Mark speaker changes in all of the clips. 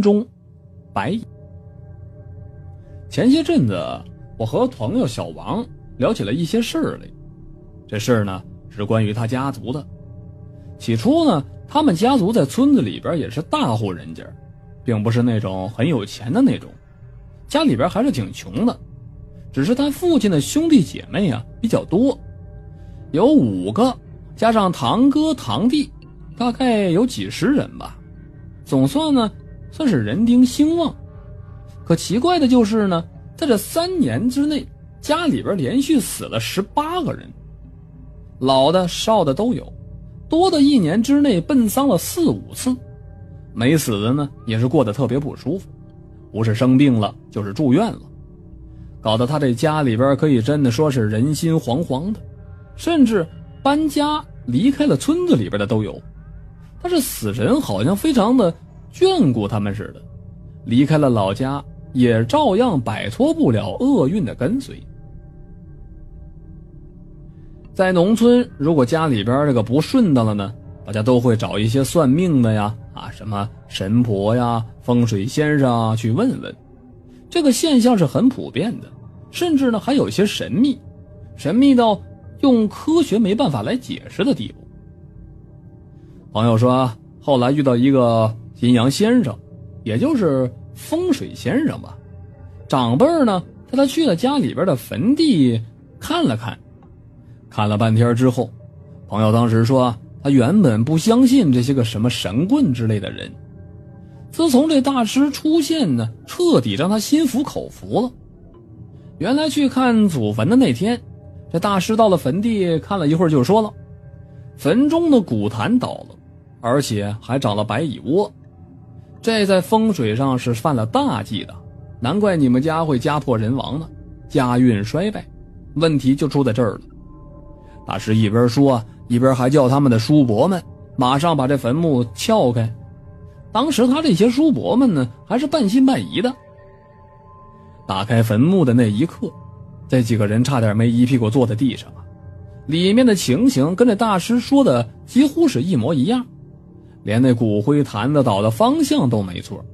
Speaker 1: 中白。前些阵子，我和朋友小王聊起了一些事儿来。这事儿呢，是关于他家族的。起初呢，他们家族在村子里边也是大户人家，并不是那种很有钱的那种，家里边还是挺穷的。只是他父亲的兄弟姐妹啊比较多，有五个，加上堂哥堂弟，大概有几十人吧。总算呢。算是人丁兴旺，可奇怪的就是呢，在这三年之内，家里边连续死了十八个人，老的少的都有，多的一年之内奔丧了四五次，没死的呢也是过得特别不舒服，不是生病了就是住院了，搞得他这家里边可以真的说是人心惶惶的，甚至搬家离开了村子里边的都有，但是死人好像非常的。眷顾他们似的，离开了老家，也照样摆脱不了厄运的跟随。在农村，如果家里边这个不顺当了呢，大家都会找一些算命的呀，啊，什么神婆呀、风水先生啊去问问。这个现象是很普遍的，甚至呢还有些神秘，神秘到用科学没办法来解释的地步。朋友说，后来遇到一个。阴阳先生，也就是风水先生吧。长辈呢带他去了家里边的坟地看了看，看了半天之后，朋友当时说他原本不相信这些个什么神棍之类的人，自从这大师出现呢，彻底让他心服口服了。原来去看祖坟的那天，这大师到了坟地看了一会儿，就说了，坟中的古坛倒了，而且还长了白蚁窝。这在风水上是犯了大忌的，难怪你们家会家破人亡呢，家运衰败，问题就出在这儿了。大师一边说，一边还叫他们的叔伯们马上把这坟墓撬开。当时他这些叔伯们呢，还是半信半疑的。打开坟墓的那一刻，这几个人差点没一屁股坐在地上！里面的情形跟这大师说的几乎是一模一样。连那骨灰坛子倒的方向都没错，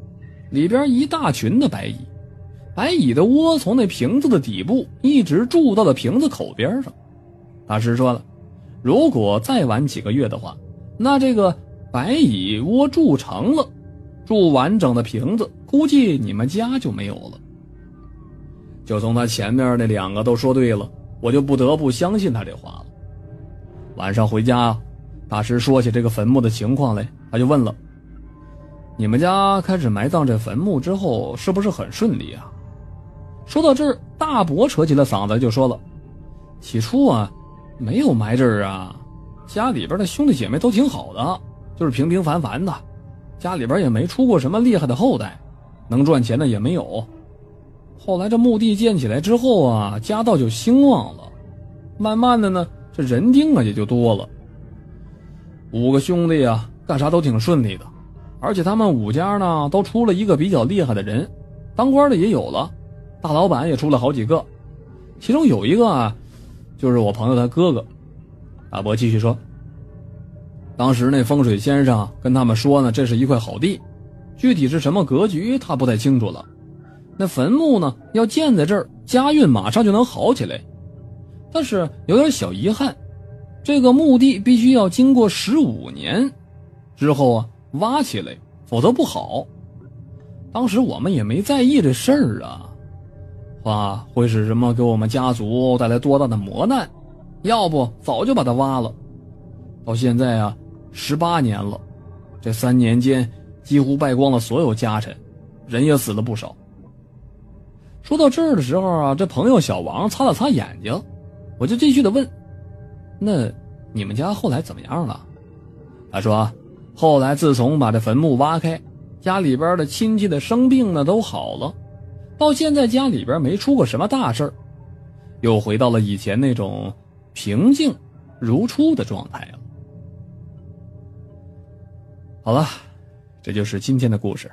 Speaker 1: 里边一大群的白蚁，白蚁的窝从那瓶子的底部一直住到了瓶子口边上。大师说了，如果再晚几个月的话，那这个白蚁窝住成了，住完整的瓶子，估计你们家就没有了。就从他前面那两个都说对了，我就不得不相信他这话了。晚上回家，大师说起这个坟墓的情况来。他就问了：“你们家开始埋葬这坟墓之后，是不是很顺利啊？”说到这儿，大伯扯起了嗓子就说了：“起初啊，没有埋这儿啊，家里边的兄弟姐妹都挺好的，就是平平凡凡的，家里边也没出过什么厉害的后代，能赚钱的也没有。后来这墓地建起来之后啊，家道就兴旺了，慢慢的呢，这人丁啊也就多了。五个兄弟啊。”干啥都挺顺利的，而且他们五家呢都出了一个比较厉害的人，当官的也有了，大老板也出了好几个，其中有一个啊，就是我朋友他哥哥。大伯继续说，当时那风水先生跟他们说呢，这是一块好地，具体是什么格局他不太清楚了。那坟墓呢要建在这儿，家运马上就能好起来，但是有点小遗憾，这个墓地必须要经过十五年。之后啊，挖起来，否则不好。当时我们也没在意这事儿啊，哇，会是什么给我们家族带来多大的磨难？要不早就把它挖了。到现在啊，十八年了，这三年间几乎败光了所有家产，人也死了不少。说到这儿的时候啊，这朋友小王擦了擦眼睛，我就继续的问：“那你们家后来怎么样了？”他说。后来，自从把这坟墓挖开，家里边的亲戚的生病呢都好了，到现在家里边没出过什么大事又回到了以前那种平静如初的状态了。好了，这就是今天的故事。